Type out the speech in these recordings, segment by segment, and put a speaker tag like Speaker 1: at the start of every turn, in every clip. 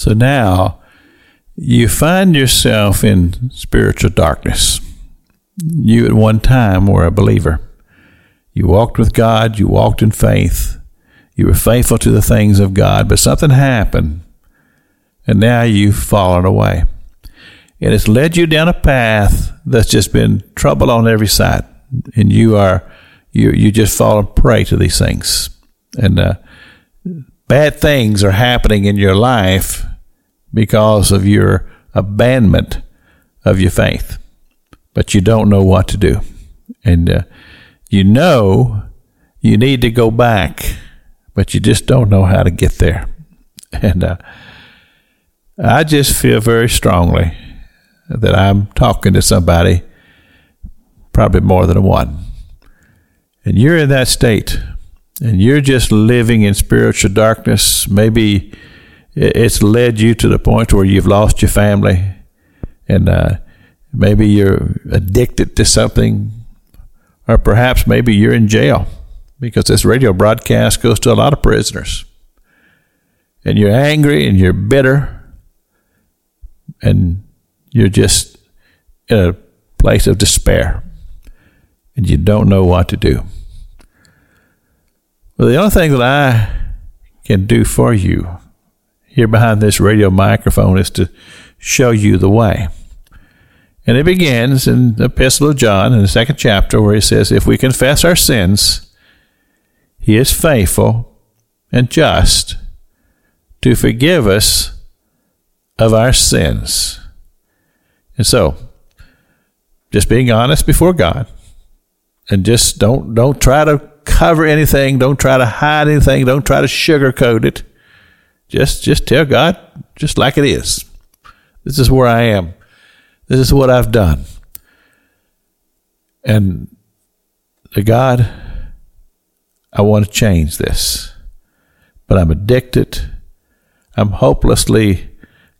Speaker 1: So now you find yourself in spiritual darkness. You at one time were a believer. You walked with God, you walked in faith, you were faithful to the things of God, but something happened, and now you've fallen away. And it's led you down a path that's just been trouble on every side, and you are you you just fallen prey to these things, and uh, bad things are happening in your life because of your abandonment of your faith, but you don't know what to do, and uh, you know you need to go back, but you just don't know how to get there, and uh, I just feel very strongly that I'm talking to somebody, probably more than one. And you're in that state, and you're just living in spiritual darkness. Maybe it's led you to the point where you've lost your family, and uh, maybe you're addicted to something, or perhaps maybe you're in jail because this radio broadcast goes to a lot of prisoners. And you're angry and you're bitter, and you're just in a place of despair and you don't know what to do. Well, the only thing that I can do for you here behind this radio microphone is to show you the way. And it begins in the Epistle of John in the second chapter where he says, If we confess our sins, he is faithful and just to forgive us of our sins and so, just being honest before God, and just don't don't try to cover anything, don't try to hide anything, don't try to sugarcoat it. Just just tell God just like it is. This is where I am. This is what I've done. And to God, I want to change this. But I'm addicted. I'm hopelessly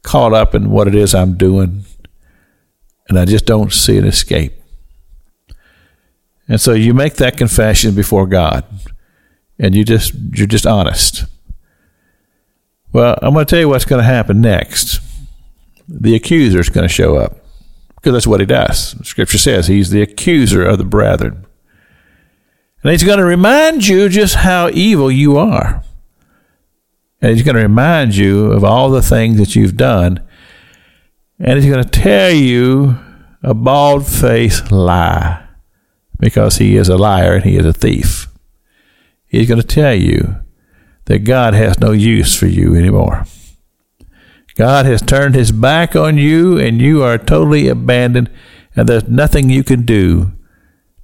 Speaker 1: caught up in what it is I'm doing and I just don't see an escape. And so you make that confession before God, and you just you're just honest. Well, I'm going to tell you what's going to happen next. The accuser is going to show up because that's what he does. Scripture says he's the accuser of the brethren. And he's going to remind you just how evil you are. And he's going to remind you of all the things that you've done and he's going to tell you a bald faced lie because he is a liar and he is a thief. He's going to tell you that God has no use for you anymore. God has turned his back on you and you are totally abandoned, and there's nothing you can do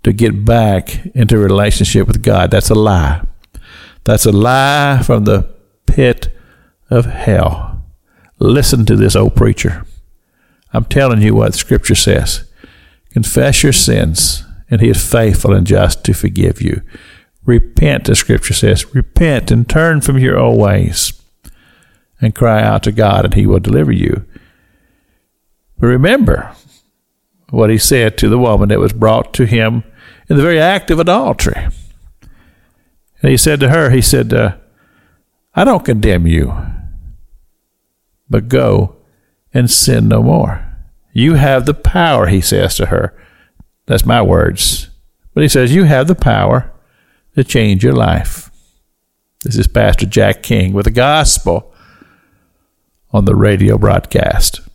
Speaker 1: to get back into relationship with God. That's a lie. That's a lie from the pit of hell. Listen to this old preacher. I'm telling you what Scripture says. Confess your sins, and He is faithful and just to forgive you. Repent, the Scripture says. Repent and turn from your old ways and cry out to God, and He will deliver you. But remember what He said to the woman that was brought to Him in the very act of adultery. And He said to her, He said, uh, I don't condemn you, but go and sin no more. You have the power, he says to her. That's my words. But he says, You have the power to change your life. This is Pastor Jack King with the gospel on the radio broadcast.